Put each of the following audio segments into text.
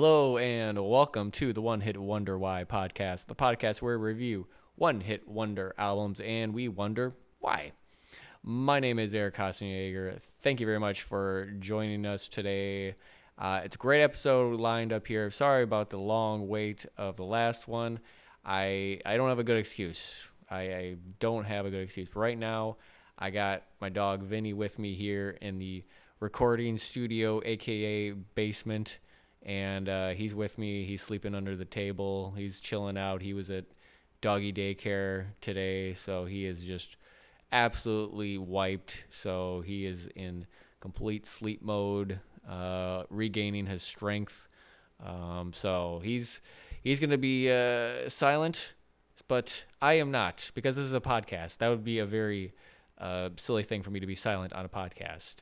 Hello and welcome to the One Hit Wonder Why podcast, the podcast where we review one hit wonder albums and we wonder why. My name is Eric Hasenjager. Thank you very much for joining us today. Uh, it's a great episode lined up here. Sorry about the long wait of the last one. I I don't have a good excuse. I, I don't have a good excuse. But right now, I got my dog Vinny with me here in the recording studio, aka basement, and uh, he's with me. He's sleeping under the table. He's chilling out. He was at doggy daycare today, so he is just absolutely wiped. So he is in complete sleep mode, uh, regaining his strength. Um, so he's he's gonna be uh, silent, but I am not because this is a podcast. That would be a very uh, silly thing for me to be silent on a podcast.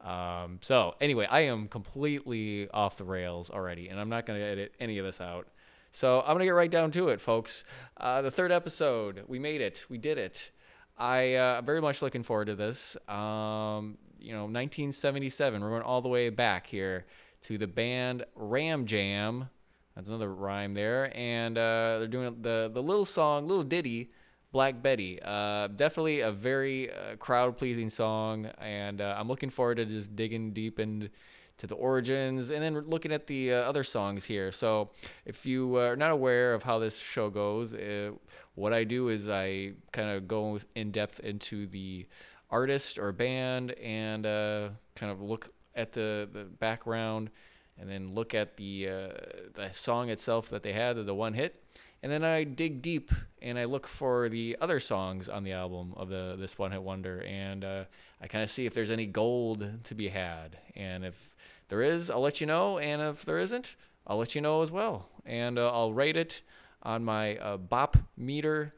Um, so anyway, I am completely off the rails already, and I'm not going to edit any of this out. So I'm going to get right down to it, folks. Uh, the third episode, we made it, we did it. I uh, very much looking forward to this. Um, you know, 1977. We're going all the way back here to the band Ram Jam. That's another rhyme there, and uh, they're doing the the little song, little ditty Black Betty. Uh, definitely a very uh, crowd pleasing song, and uh, I'm looking forward to just digging deep into the origins and then looking at the uh, other songs here. So, if you are not aware of how this show goes, uh, what I do is I kind of go in depth into the artist or band and uh, kind of look at the, the background and then look at the the song itself that they had, the one hit and then I dig deep and I look for the other songs on the album of the this one hit wonder, and uh, I kind of see if there's any gold to be had. And if there is, I'll let you know. And if there isn't, I'll let you know as well. And uh, I'll rate it on my uh, Bop meter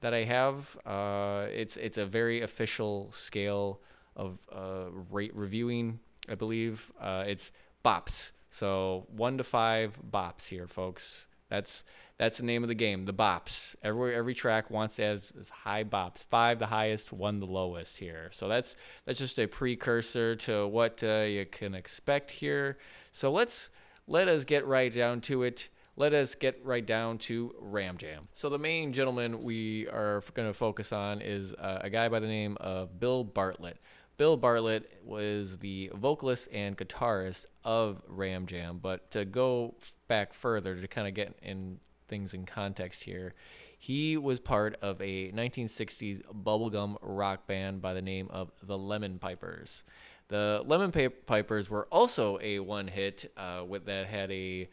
that I have. Uh, it's it's a very official scale of uh, rate reviewing. I believe uh, it's bops. So one to five bops here, folks. That's that's the name of the game. The bops. Every every track wants to have as high bops. Five the highest, one the lowest here. So that's that's just a precursor to what uh, you can expect here. So let's let us get right down to it. Let us get right down to Ram Jam. So the main gentleman we are going to focus on is uh, a guy by the name of Bill Bartlett. Bill Bartlett was the vocalist and guitarist of Ram Jam, but to go back further to kind of get in things in context here, he was part of a 1960s bubblegum rock band by the name of the Lemon Pipers. The Lemon Pipers were also a one hit uh, with that had a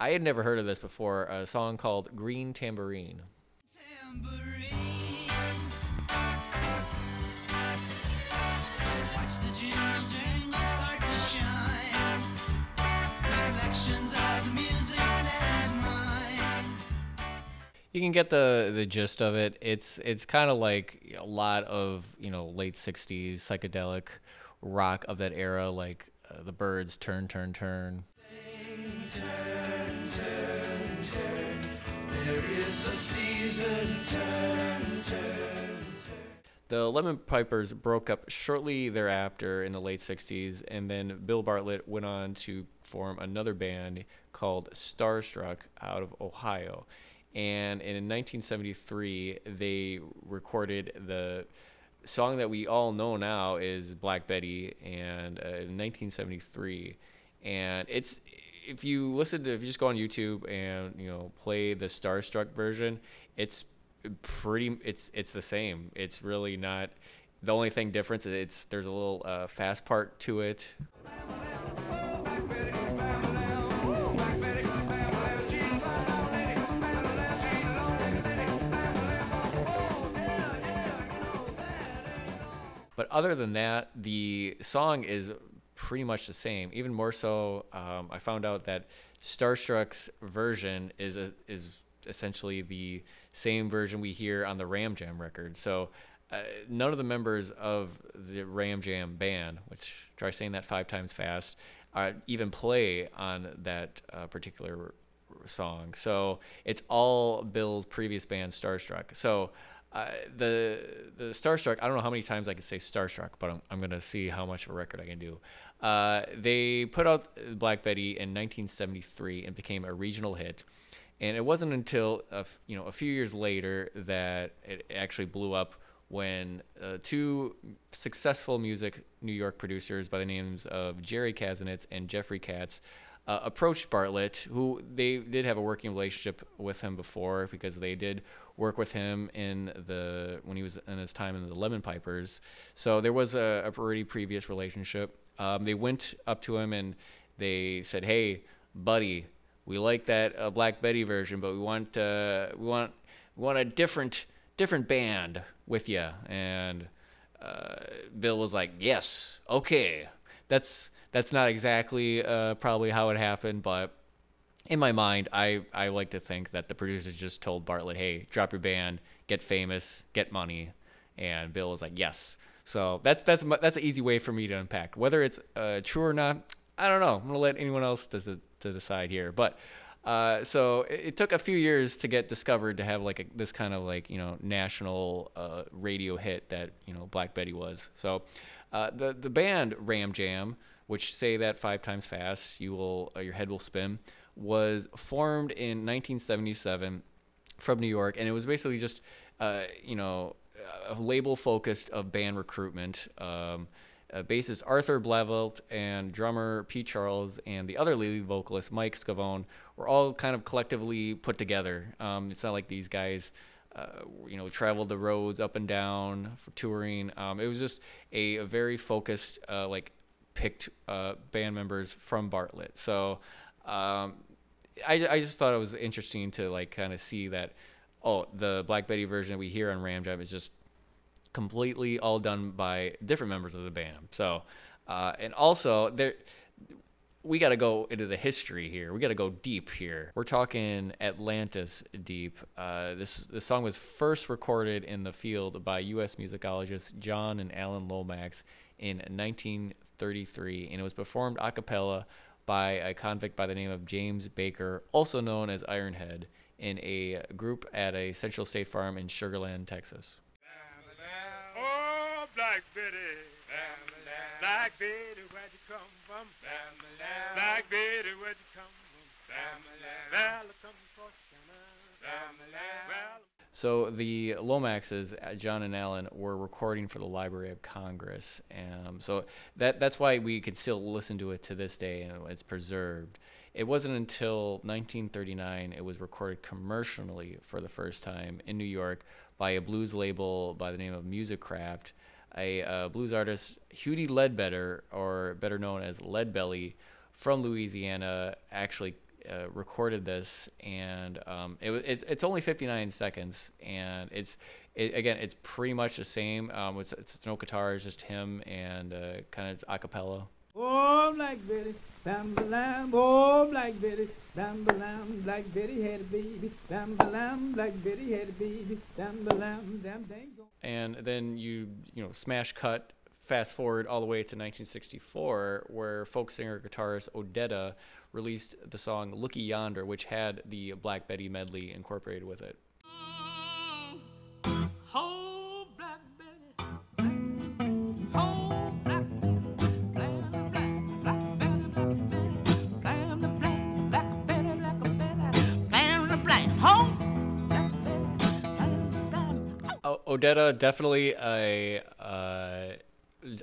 I had never heard of this before, a song called Green Tambourine. Tambourine. You can get the the gist of it. It's it's kind of like a lot of you know late '60s psychedelic rock of that era, like uh, the Byrds, "Turn, Turn, Turn." There is a season. Turn, turn, the Lemon Pipers broke up shortly thereafter in the late 60s, and then Bill Bartlett went on to form another band called Starstruck out of Ohio and in 1973 they recorded the song that we all know now is Black Betty, and uh, in 1973, and it's if you listen to if you just go on YouTube and you know play the Starstruck version, it's pretty it's it's the same. It's really not the only thing difference. It's there's a little uh, fast part to it. But other than that, the song is pretty much the same. Even more so, um, I found out that Starstruck's version is a, is essentially the same version we hear on the Ram Jam record. So uh, none of the members of the Ram Jam band, which try saying that five times fast, uh, even play on that uh, particular song. So it's all Bill's previous band, Starstruck. So the the Starstruck. I don't know how many times I can say Starstruck, but I'm, I'm gonna see how much of a record I can do. Uh, they put out Black Betty in 1973 and became a regional hit. And it wasn't until a, f- you know a few years later that it actually blew up when uh, two successful music New York producers by the names of Jerry Kasenetz and Jeffrey Katz uh, approached Bartlett, who they did have a working relationship with him before because they did work with him in the when he was in his time in the Lemon Pipers. So there was a, a pretty previous relationship. Um, they went up to him and they said, "Hey, buddy, we like that uh, Black Betty version, but we want uh, we want we want a different different band with you." And uh, Bill was like, "Yes, okay." That's that's not exactly uh, probably how it happened, but in my mind, I, I like to think that the producers just told Bartlett, "Hey, drop your band, get famous, get money," and Bill was like, "Yes." So that's that's that's an easy way for me to unpack whether it's uh, true or not. I don't know. I'm gonna let anyone else to, to decide here, but. Uh, so it, it, took a few years to get discovered to have like a, this kind of like you know national uh, radio hit that you know Black Betty was. So uh, the the band Ram Jam, which say that five times fast, you will uh, your head will spin, was formed in 1977 from New York, and it was basically just uh, you know a label focused of band recruitment. Um, uh, bassist Arthur Blauvelt and drummer Pete Charles and the other lead vocalist Mike Scavone were all kind of collectively put together. Um, it's not like these guys, uh, you know, traveled the roads up and down for touring. Um, it was just a, a very focused, uh, like, picked uh, band members from Bartlett. So um, I, I just thought it was interesting to like kind of see that. Oh, the Black Betty version that we hear on Ram Jam is just completely all done by different members of the band. So, uh, and also there, we got to go into the history here. We got to go deep here. We're talking Atlantis deep. Uh, this this song was first recorded in the field by U.S. musicologists John and Alan Lomax in 1933, and it was performed a cappella by a convict by the name of James Baker, also known as Ironhead, in a group at a Central State Farm in Sugar Land, Texas. Oh, Black Betty. Black Betty, where'd you come from? Black Betty, where'd you come from? Well, come from well, So the Lomaxes, uh, John and Alan, were recording for the Library of Congress. Um, so that that's why we could still listen to it to this day, and it's preserved. It wasn't until 1939 it was recorded commercially for the first time in New York by a blues label by the name of Musicraft. A uh, blues artist, Hughie Ledbetter, or better known as Leadbelly, from Louisiana, actually uh, recorded this, and um, it, it's it's only 59 seconds, and it's it, again it's pretty much the same. Um, it's, it's no guitars, just him and uh, kind of a cappella. Oh, Black Betty, bam lamb, oh, Black Betty, bam lamb, Black Betty had a baby, bam lamb, Black Betty had a baby, bam lamb, damn dang. And then you you know smash cut fast forward all the way to 1964, where folk singer guitarist Odetta released the song Looky Yonder, which had the Black Betty medley incorporated with it. Oh. Oh. Oh, Odetta, definitely a uh,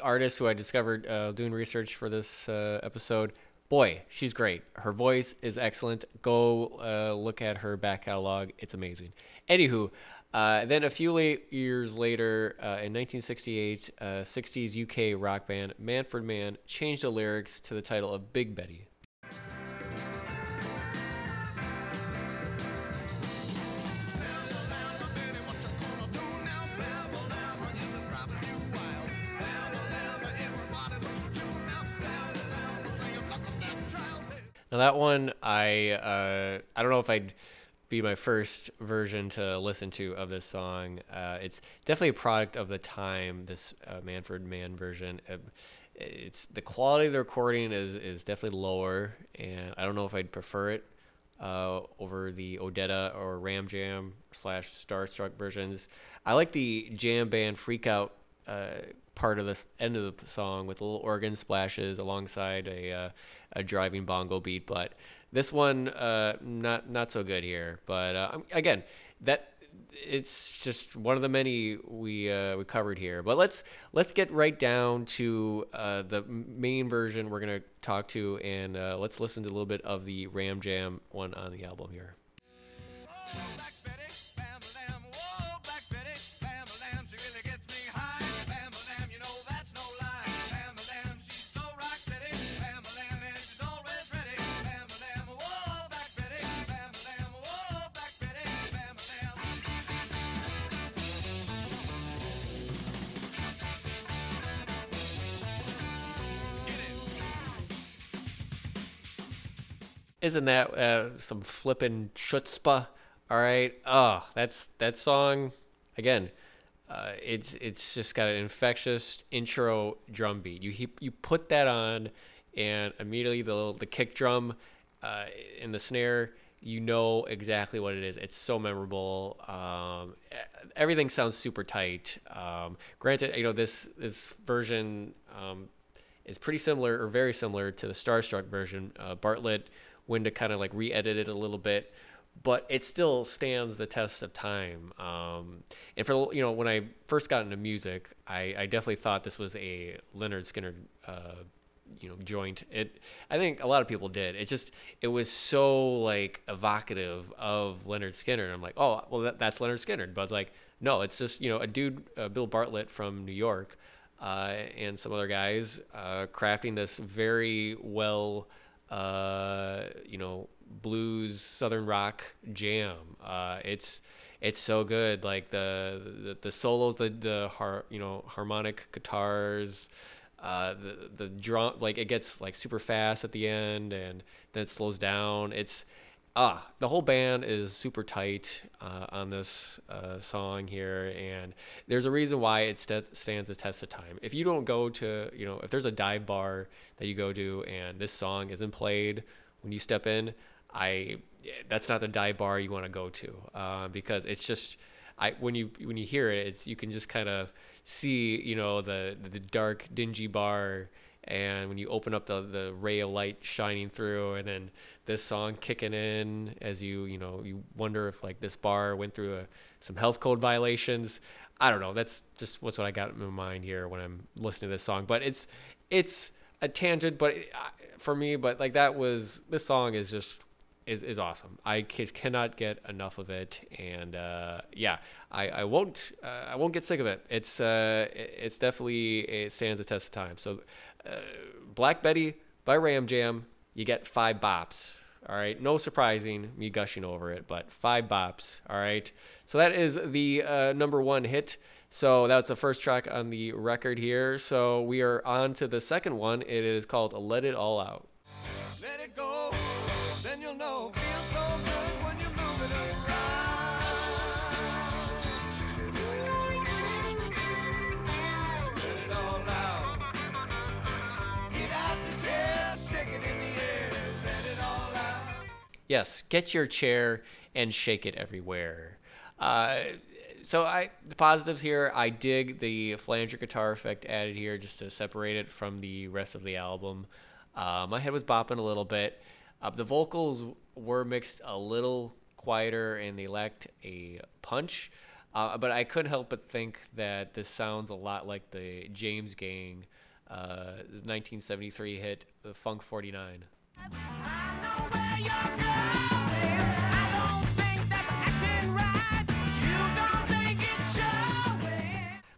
artist who I discovered uh, doing research for this uh, episode. Boy, she's great. Her voice is excellent. Go uh, look at her back catalog; it's amazing. Anywho, uh, then a few late years later, uh, in 1968, uh, 60s UK rock band Manfred Mann changed the lyrics to the title of Big Betty. Now that one, I uh, I don't know if I'd be my first version to listen to of this song. Uh, it's definitely a product of the time. This uh, Manfred Mann version. Uh, it's the quality of the recording is is definitely lower, and I don't know if I'd prefer it uh, over the Odetta or Ram Jam slash Starstruck versions. I like the jam band Freak Out uh, part of the end of the song with little organ splashes alongside a uh, a driving bongo beat. But this one, uh, not not so good here. But uh, again, that it's just one of the many we uh, we covered here. But let's let's get right down to uh, the main version we're gonna talk to, and uh, let's listen to a little bit of the Ram Jam one on the album here. Black Isn't that uh, some flippin' chutzpah? All right. Oh, that's that song. Again, uh, it's it's just got an infectious intro drum beat. You you put that on, and immediately the the kick drum uh, and the snare. You know exactly what it is. It's so memorable. Um, everything sounds super tight. Um, granted, you know this this version um, is pretty similar or very similar to the Starstruck version. Uh, Bartlett went to kind of like re-edit it a little bit, but it still stands the test of time. Um, and for you know, when I first got into music, I, I definitely thought this was a Lynyrd Skynyrd, uh, you know, joint. It, I think a lot of people did. It just, it was so like evocative of Lynyrd Skynyrd. And I'm like, oh, well, that, that's Lynyrd Skynyrd. But it's like, no, it's just you know a dude, uh, Bill Bartlett from New York, uh, and some other guys uh, crafting this very well, uh, you know, blues southern rock jam. Uh, it's it's so good. Like the the, the solos, the the har, you know harmonic guitars, uh, the the drum like it gets like super fast at the end and then it slows down. It's ah the whole band is super tight uh, on this uh, song here and there's a reason why it st- stands the test of time. If you don't go to you know if there's a dive bar that you go to and this song isn't played when you step in i that's not the dive bar you want to go to uh, because it's just I when you when you hear it, it's you can just kind of see you know the the dark dingy bar, and when you open up the the ray of light shining through, and then this song kicking in as you you know you wonder if like this bar went through a, some health code violations. I don't know. That's just what's what I got in my mind here when I'm listening to this song. But it's it's a tangent, but it, for me, but like that was this song is just is, is awesome. I just cannot get enough of it, and uh, yeah, I, I won't uh, I won't get sick of it. It's uh, it's definitely it stands the test of time. So, uh, Black Betty by Ram Jam, you get five bops. All right, no surprising me gushing over it, but five bops. All right, so that is the uh, number one hit. So that's the first track on the record here. So we are on to the second one. It is called "Let It All Out." Let it go, then you'll know. So good when you move it around. It all out. Get out chair, shake it in the air. Let it all out. Yes, get your chair and shake it everywhere. Uh, so I the positives here, I dig the flanger guitar effect added here just to separate it from the rest of the album. Uh, my head was bopping a little bit. Uh, the vocals were mixed a little quieter and they lacked a punch. Uh, but I couldn't help but think that this sounds a lot like the James Gang uh, 1973 hit, the Funk 49.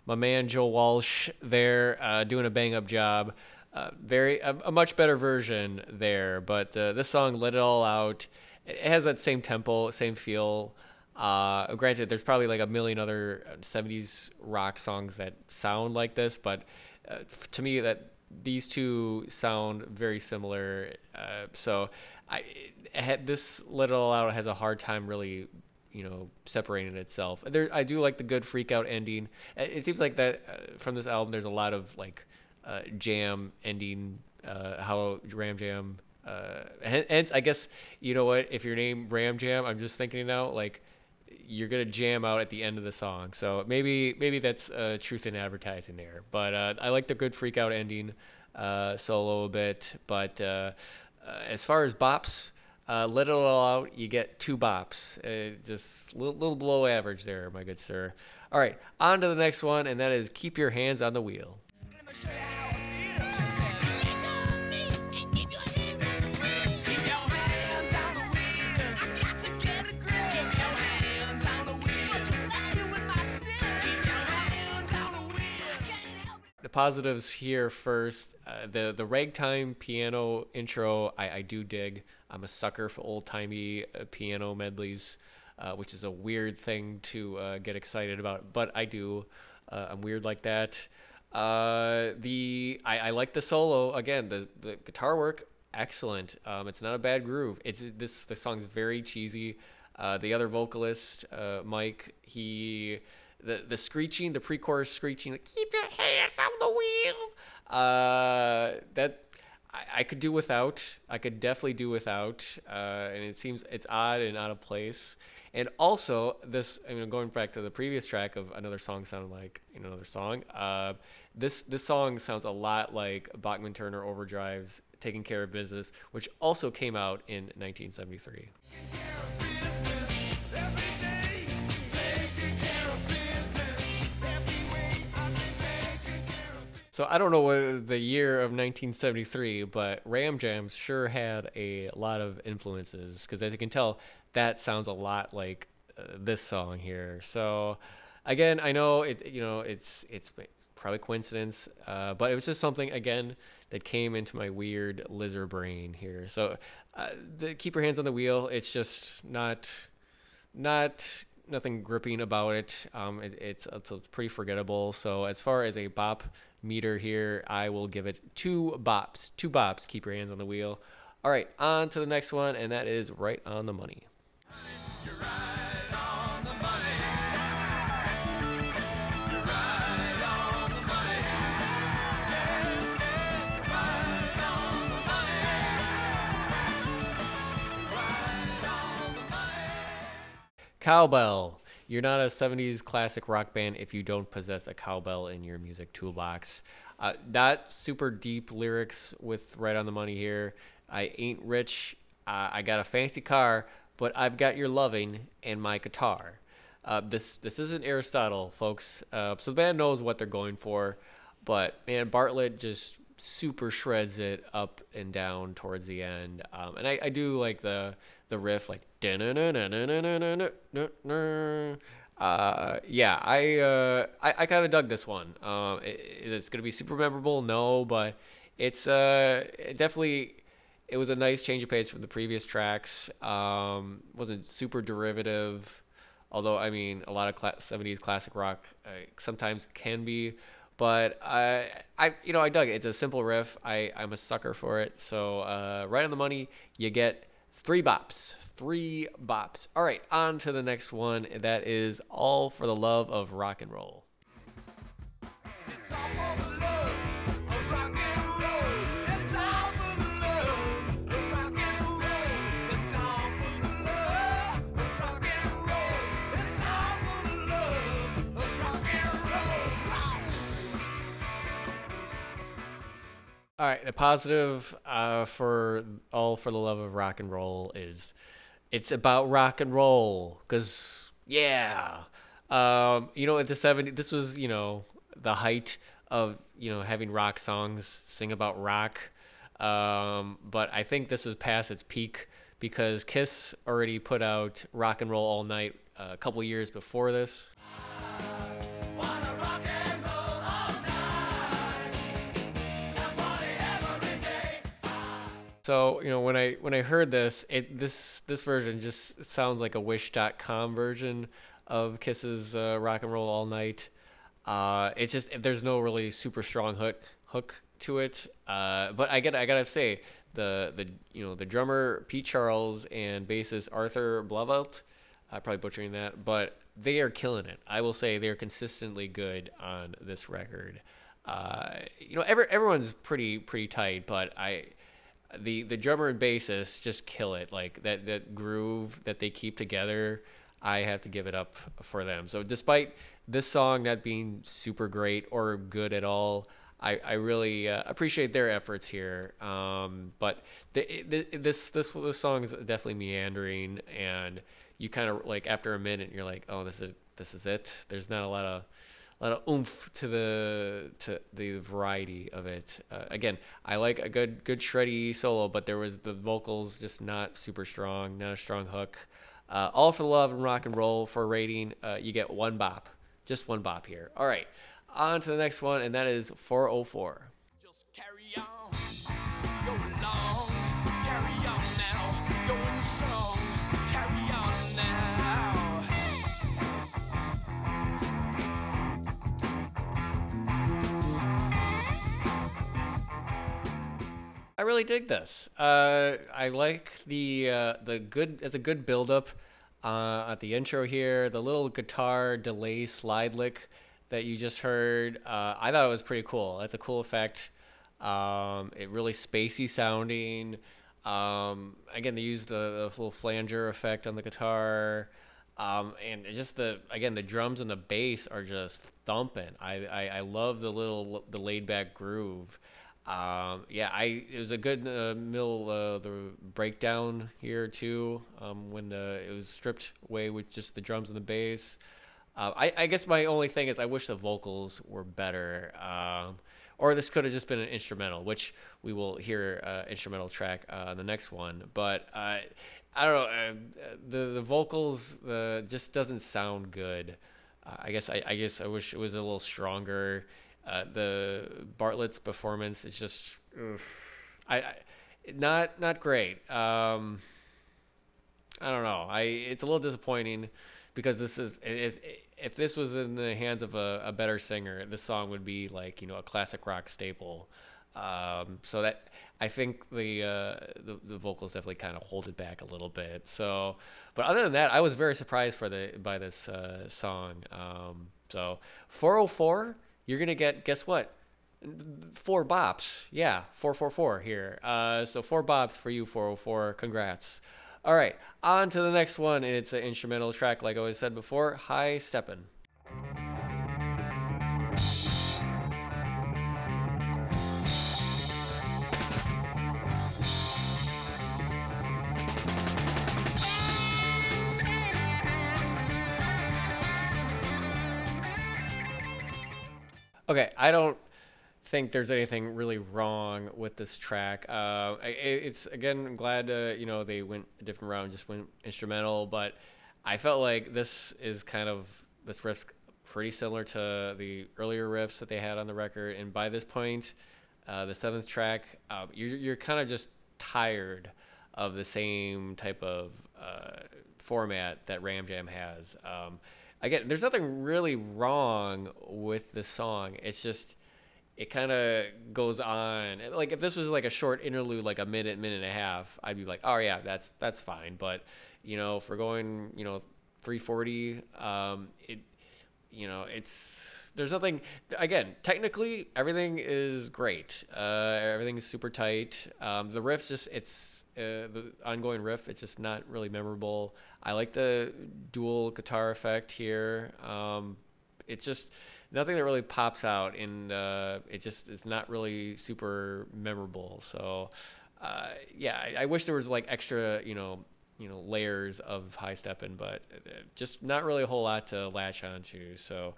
my man Joe Walsh there uh, doing a bang up job. Uh, very a, a much better version there, but uh, this song "Let It All Out" it has that same tempo, same feel. Uh, granted, there's probably like a million other '70s rock songs that sound like this, but uh, to me, that these two sound very similar. Uh, so, I had, this "Let It All Out" has a hard time really you know separating itself there i do like the good freak out ending it it seems like that uh, from this album there's a lot of like uh, jam ending uh, how ram jam uh and i guess you know what if your name ram jam i'm just thinking now like you're gonna jam out at the end of the song. So maybe maybe that's uh, truth in advertising there. But uh, I like the good freak out ending uh, solo a bit. But uh, uh, as far as bops, uh, let it all out. You get two bops, just a little, little below average there, my good sir. All right, on to the next one, and that is keep your hands on the wheel. The positives here first. Uh, the the ragtime piano intro I, I do dig. I'm a sucker for old timey uh, piano medleys, uh, which is a weird thing to uh, get excited about, but I do. Uh, I'm weird like that. Uh, the I, I like the solo again. The the guitar work excellent. Um, it's not a bad groove. It's this the song's very cheesy. Uh, the other vocalist, uh, Mike, he the the screeching, the pre-chorus screeching, like, keep your hands on the wheel. Uh, that I, I could do without. I could definitely do without. Uh, and it seems it's odd and out of place. And also, this I mean, going back to the previous track of another song sounding like another song. Uh, this this song sounds a lot like Bachman Turner Overdrive's "Taking Care of Business," which also came out in 1973. So I don't know what the year of 1973, but Ram Jams sure had a lot of influences because as you can tell, that sounds a lot like uh, this song here. So again, I know it you know it's it's probably coincidence, uh, but it was just something again that came into my weird lizard brain here. So uh, the, keep your hands on the wheel. It's just not not nothing gripping about it. Um, it, it's it's pretty forgettable. So as far as a bop meter here, I will give it two bops. Two bops. Keep your hands on the wheel. All right, on to the next one, and that is right on the money. Cowbell. You're not a 70s classic rock band if you don't possess a cowbell in your music toolbox. Uh, not super deep lyrics with right on the money here. I ain't rich. Uh, I got a fancy car, but I've got your loving and my guitar. Uh, this this isn't Aristotle, folks. Uh, so the band knows what they're going for, but man, Bartlett just super shreds it up and down towards the end. Um, and I, I do like the the riff, like uh, yeah, I uh, I, I kind of dug this one. Um, it, it's gonna be super memorable, no, but it's uh it definitely it was a nice change of pace from the previous tracks. Um, wasn't super derivative, although I mean a lot of cla- '70s classic rock uh, sometimes can be. But I, I, you know, I dug it. It's a simple riff. I, I'm a sucker for it. So uh, right on the money. You get three bops. Three bops. All right, on to the next one. That is all for the love of rock and roll. All right, the positive uh, for all for the love of rock and roll is it's about rock and roll because yeah, um, you know at the 70s this was you know the height of you know having rock songs sing about rock, um, but I think this was past its peak because Kiss already put out Rock and Roll All Night uh, a couple years before this. So you know when I when I heard this, it this this version just sounds like a Wish.com version of Kiss's uh, "Rock and Roll All Night." Uh, it's just there's no really super strong hook hook to it. Uh, but I got I gotta say the the you know the drummer Pete Charles and bassist Arthur Blauvelt, I'm probably butchering that, but they are killing it. I will say they are consistently good on this record. Uh, you know, every, everyone's pretty pretty tight, but I the the drummer and bassist just kill it. Like that that groove that they keep together. I have to give it up for them. So despite this song not being super great or good at all, I, I really uh, appreciate their efforts here. Um, but the, the, this, this this song is definitely meandering, and you kind of like after a minute, you're like, oh, this is this is it. There's not a lot of lot of oomph to the to the variety of it. Uh, again, I like a good good shreddy solo, but there was the vocals just not super strong, not a strong hook. Uh, all for the love and rock and roll for rating. Uh, you get one bop, just one bop here. All right, on to the next one, and that is 404. I really dig this. Uh, I like the uh, the good as a good build up uh, at the intro here. The little guitar delay slide lick that you just heard. Uh, I thought it was pretty cool. That's a cool effect. Um, it really spacey sounding. Um, again, they used the, the little flanger effect on the guitar. Um, and just the again the drums and the bass are just thumping. I, I, I love the little the laid back groove. Um, yeah, I it was a good uh, middle uh, the breakdown here too. Um, when the it was stripped away with just the drums and the bass. Uh, I, I guess my only thing is I wish the vocals were better. Um, or this could have just been an instrumental, which we will hear uh, instrumental track uh, on the next one. But uh, I don't know uh, the the vocals just doesn't sound good. I guess I, I guess I wish it was a little stronger. Uh, the Bartlett's performance is just I, I not not great. Um, I don't know. I it's a little disappointing because this is if, if this was in the hands of a, a better singer, this song would be like you know a classic rock staple. Um, so that I think the, uh, the the vocals definitely kind of hold it back a little bit. So, but other than that, I was very surprised for the by this uh, song. Um, so 404, you're gonna get guess what? Four bops. Yeah, 444 here. Uh, so four bops for you, 404. Congrats. All right, on to the next one. It's an instrumental track, like I always said before. High Steppin'. Okay, I don't think there's anything really wrong with this track. Uh, it's again, I'm glad uh, you know they went a different route, just went instrumental. But I felt like this is kind of this riff's pretty similar to the earlier riffs that they had on the record. And by this point, uh, the seventh track, uh, you're you're kind of just tired of the same type of uh, format that Ram Jam has. Um, again, there's nothing really wrong with the song. It's just it kind of goes on. Like if this was like a short interlude, like a minute, minute and a half, I'd be like, oh yeah, that's that's fine. But you know, if we're going, you know, 340, um, it, you know, it's there's nothing. Again, technically, everything is great. Uh, everything is super tight. Um, the riffs just it's uh, the ongoing riff. It's just not really memorable. I like the dual guitar effect here. Um, it's just nothing that really pops out, and uh, it just it's not really super memorable. So, uh, yeah, I, I wish there was like extra, you know, you know, layers of high stepping, but uh, just not really a whole lot to latch onto. So,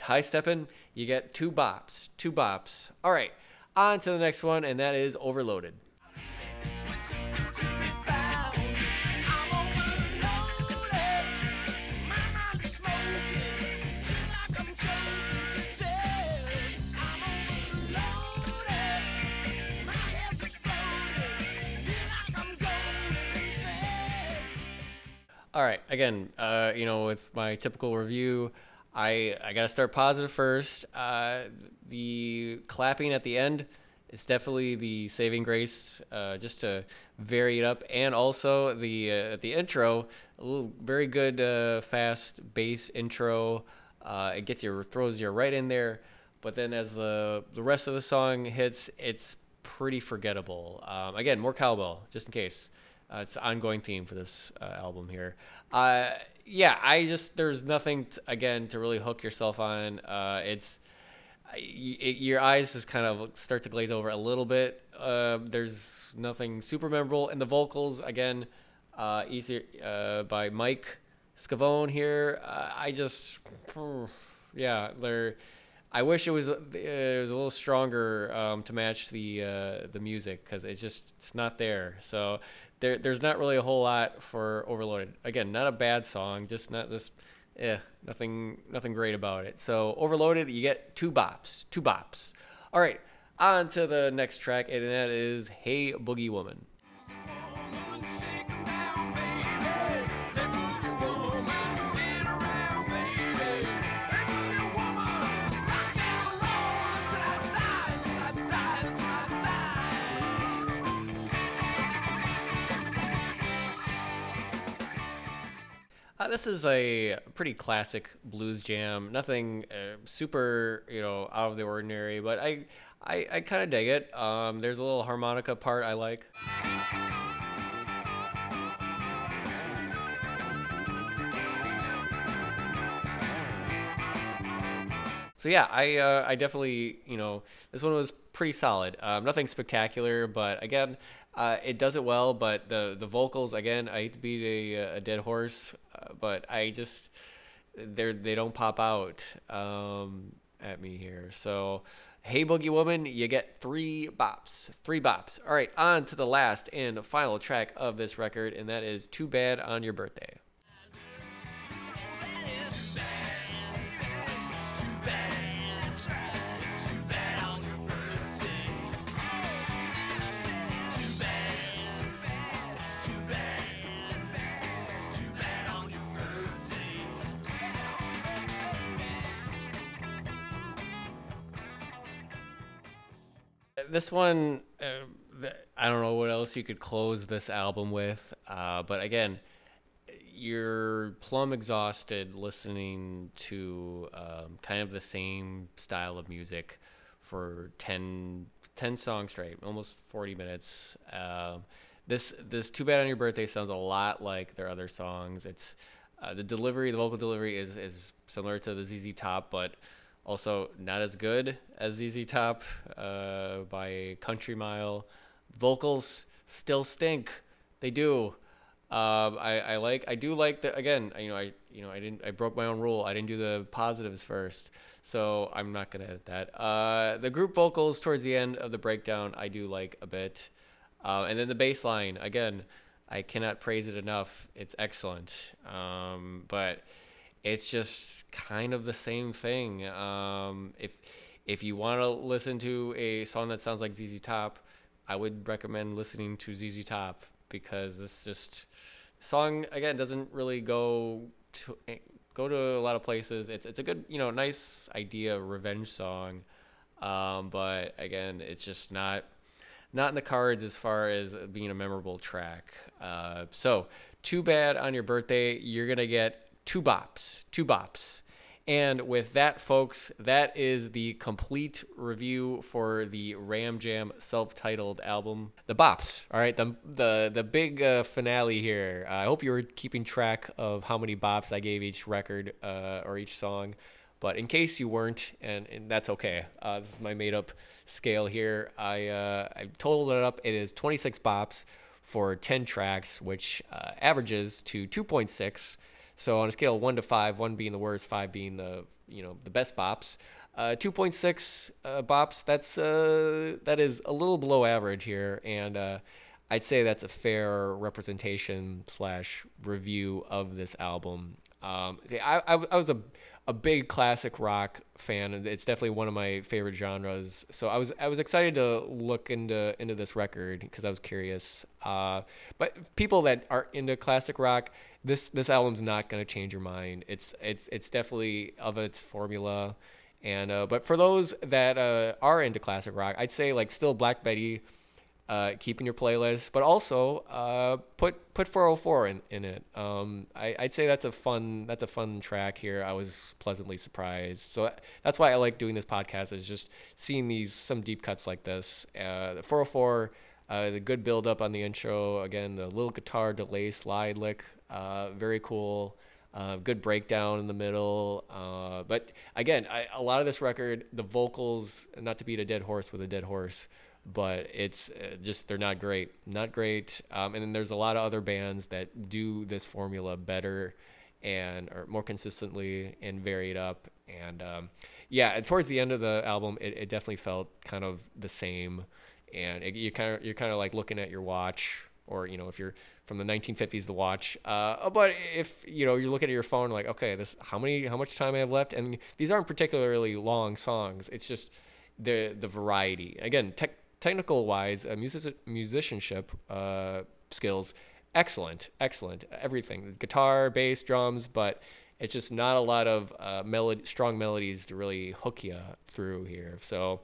high stepping, you get two bops, two bops. All right, on to the next one, and that is overloaded. All right. Again, uh, you know, with my typical review, I I gotta start positive first. Uh, the clapping at the end is definitely the saving grace, uh, just to vary it up, and also the uh, the intro, a little very good uh, fast bass intro. Uh, it gets you throws you right in there, but then as the the rest of the song hits, it's pretty forgettable. Um, again, more cowbell, just in case. Uh, it's an ongoing theme for this uh, album here. Uh, yeah, I just there's nothing again to really hook yourself on. Uh, it's it, your eyes just kind of start to glaze over a little bit. Uh, there's nothing super memorable, and the vocals again, uh, easy uh, by Mike Scavone here. I just, yeah, they're. I wish it was it was a little stronger um, to match the the music because it just it's not there. So there there's not really a whole lot for Overloaded. Again, not a bad song, just not just eh, nothing nothing great about it. So Overloaded, you get two bops, two bops. All right, on to the next track, and that is Hey Boogie Woman. Uh, this is a pretty classic blues jam. Nothing uh, super, you know, out of the ordinary, but I, I, I kind of dig it. Um, there's a little harmonica part I like. So yeah, I uh, I definitely you know this one was pretty solid. Um, nothing spectacular, but again, uh, it does it well. But the the vocals again, I hate to beat a, a dead horse, uh, but I just they they don't pop out um, at me here. So hey, Boogie Woman, you get three bops, three bops. All right, on to the last and final track of this record, and that is "Too Bad on Your Birthday." This one uh, i don't know what else you could close this album with uh, but again you're plumb exhausted listening to um, kind of the same style of music for 10, 10 songs straight almost 40 minutes. Um, this this too bad on your birthday sounds a lot like their other songs. It's uh, the delivery the vocal delivery is is similar to the zz top but also, not as good as ZZ Top uh, by country mile. Vocals still stink. They do. Um, I, I like I do like the again you know I you know I didn't I broke my own rule I didn't do the positives first so I'm not gonna edit that uh, the group vocals towards the end of the breakdown I do like a bit uh, and then the bass line again I cannot praise it enough it's excellent um, but it's just kind of the same thing. Um, if if you want to listen to a song that sounds like ZZ Top, I would recommend listening to ZZ Top because this just song again doesn't really go to go to a lot of places. It's it's a good you know nice idea revenge song, um, but again it's just not not in the cards as far as being a memorable track. Uh, so too bad on your birthday you're gonna get two bops, two bops. And with that, folks, that is the complete review for the Ram Jam self-titled album, The Bops. All right, the the the big uh, finale here. I hope you were keeping track of how many bops I gave each record uh, or each song. But in case you weren't, and, and that's okay. Uh, this is my made-up scale here. I uh, I totaled it up. It is 26 bops for 10 tracks, which uh, averages to 2.6. So on a scale of one to five, one being the worst, five being the you know the best bops, uh, 2.6 uh, bops. That's uh, that is a little below average here, and uh, I'd say that's a fair representation slash review of this album. Um, see, I, I, I was a a big classic rock fan, and it's definitely one of my favorite genres. So I was I was excited to look into into this record because I was curious. Uh, but people that are into classic rock, this this album's not gonna change your mind. It's it's it's definitely of its formula. And uh, but for those that uh, are into classic rock, I'd say like still Black Betty, uh, keep in your playlist, but also uh, put put 404 in, in it. Um, I, I'd say that's a fun that's a fun track here. I was pleasantly surprised, so that's why I like doing this podcast is just seeing these some deep cuts like this. Uh, 404, Uh, the good build up on the intro. Again, the little guitar delay slide lick. Uh, very cool. Uh, good breakdown in the middle. But again, I, a lot of this record, the vocals, not to beat a dead horse with a dead horse, but it's uh, just they're not great, not great. Um, and then there's a lot of other bands that do this formula better and or more consistently and vary it up. And um, yeah, towards the end of the album, it, it definitely felt kind of the same. And it, you kind of you're kind of like looking at your watch, or you know, if you're from the 1950s, the watch. Uh, but if you know you're looking at your phone, like okay, this how many how much time I have left, and these aren't particularly long songs. It's just the the variety. Again, tech technical wise, uh, music, musicianship uh, skills, excellent, excellent. Everything, guitar, bass, drums, but it's just not a lot of uh, melody, strong melodies to really hook you through here. So,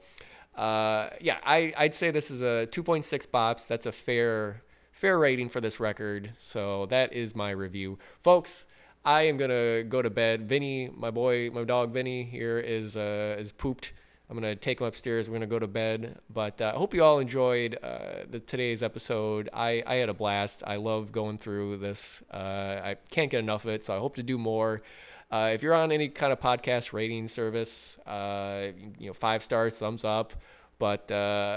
uh, yeah, I, I'd say this is a 2.6 bops. That's a fair fair rating for this record. So that is my review, folks. I am gonna go to bed. Vinny, my boy, my dog Vinny here is uh, is pooped. I'm gonna take him upstairs. We're gonna go to bed. But uh, I hope you all enjoyed uh, the today's episode. I, I had a blast. I love going through this. Uh, I can't get enough of it, so I hope to do more. Uh, if you're on any kind of podcast rating service, uh, you know, five stars, thumbs up. But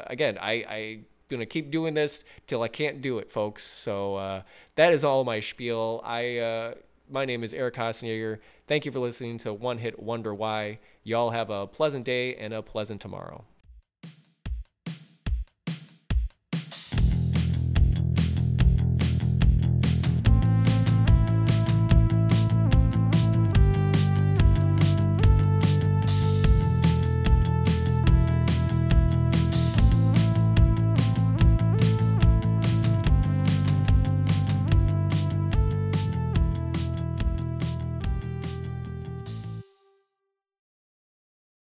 again, I, I gonna keep doing this till I can't do it, folks. So uh, that is all my spiel. I uh, my name is Eric Hasenjager. Thank you for listening to One Hit Wonder Why. Y'all have a pleasant day and a pleasant tomorrow.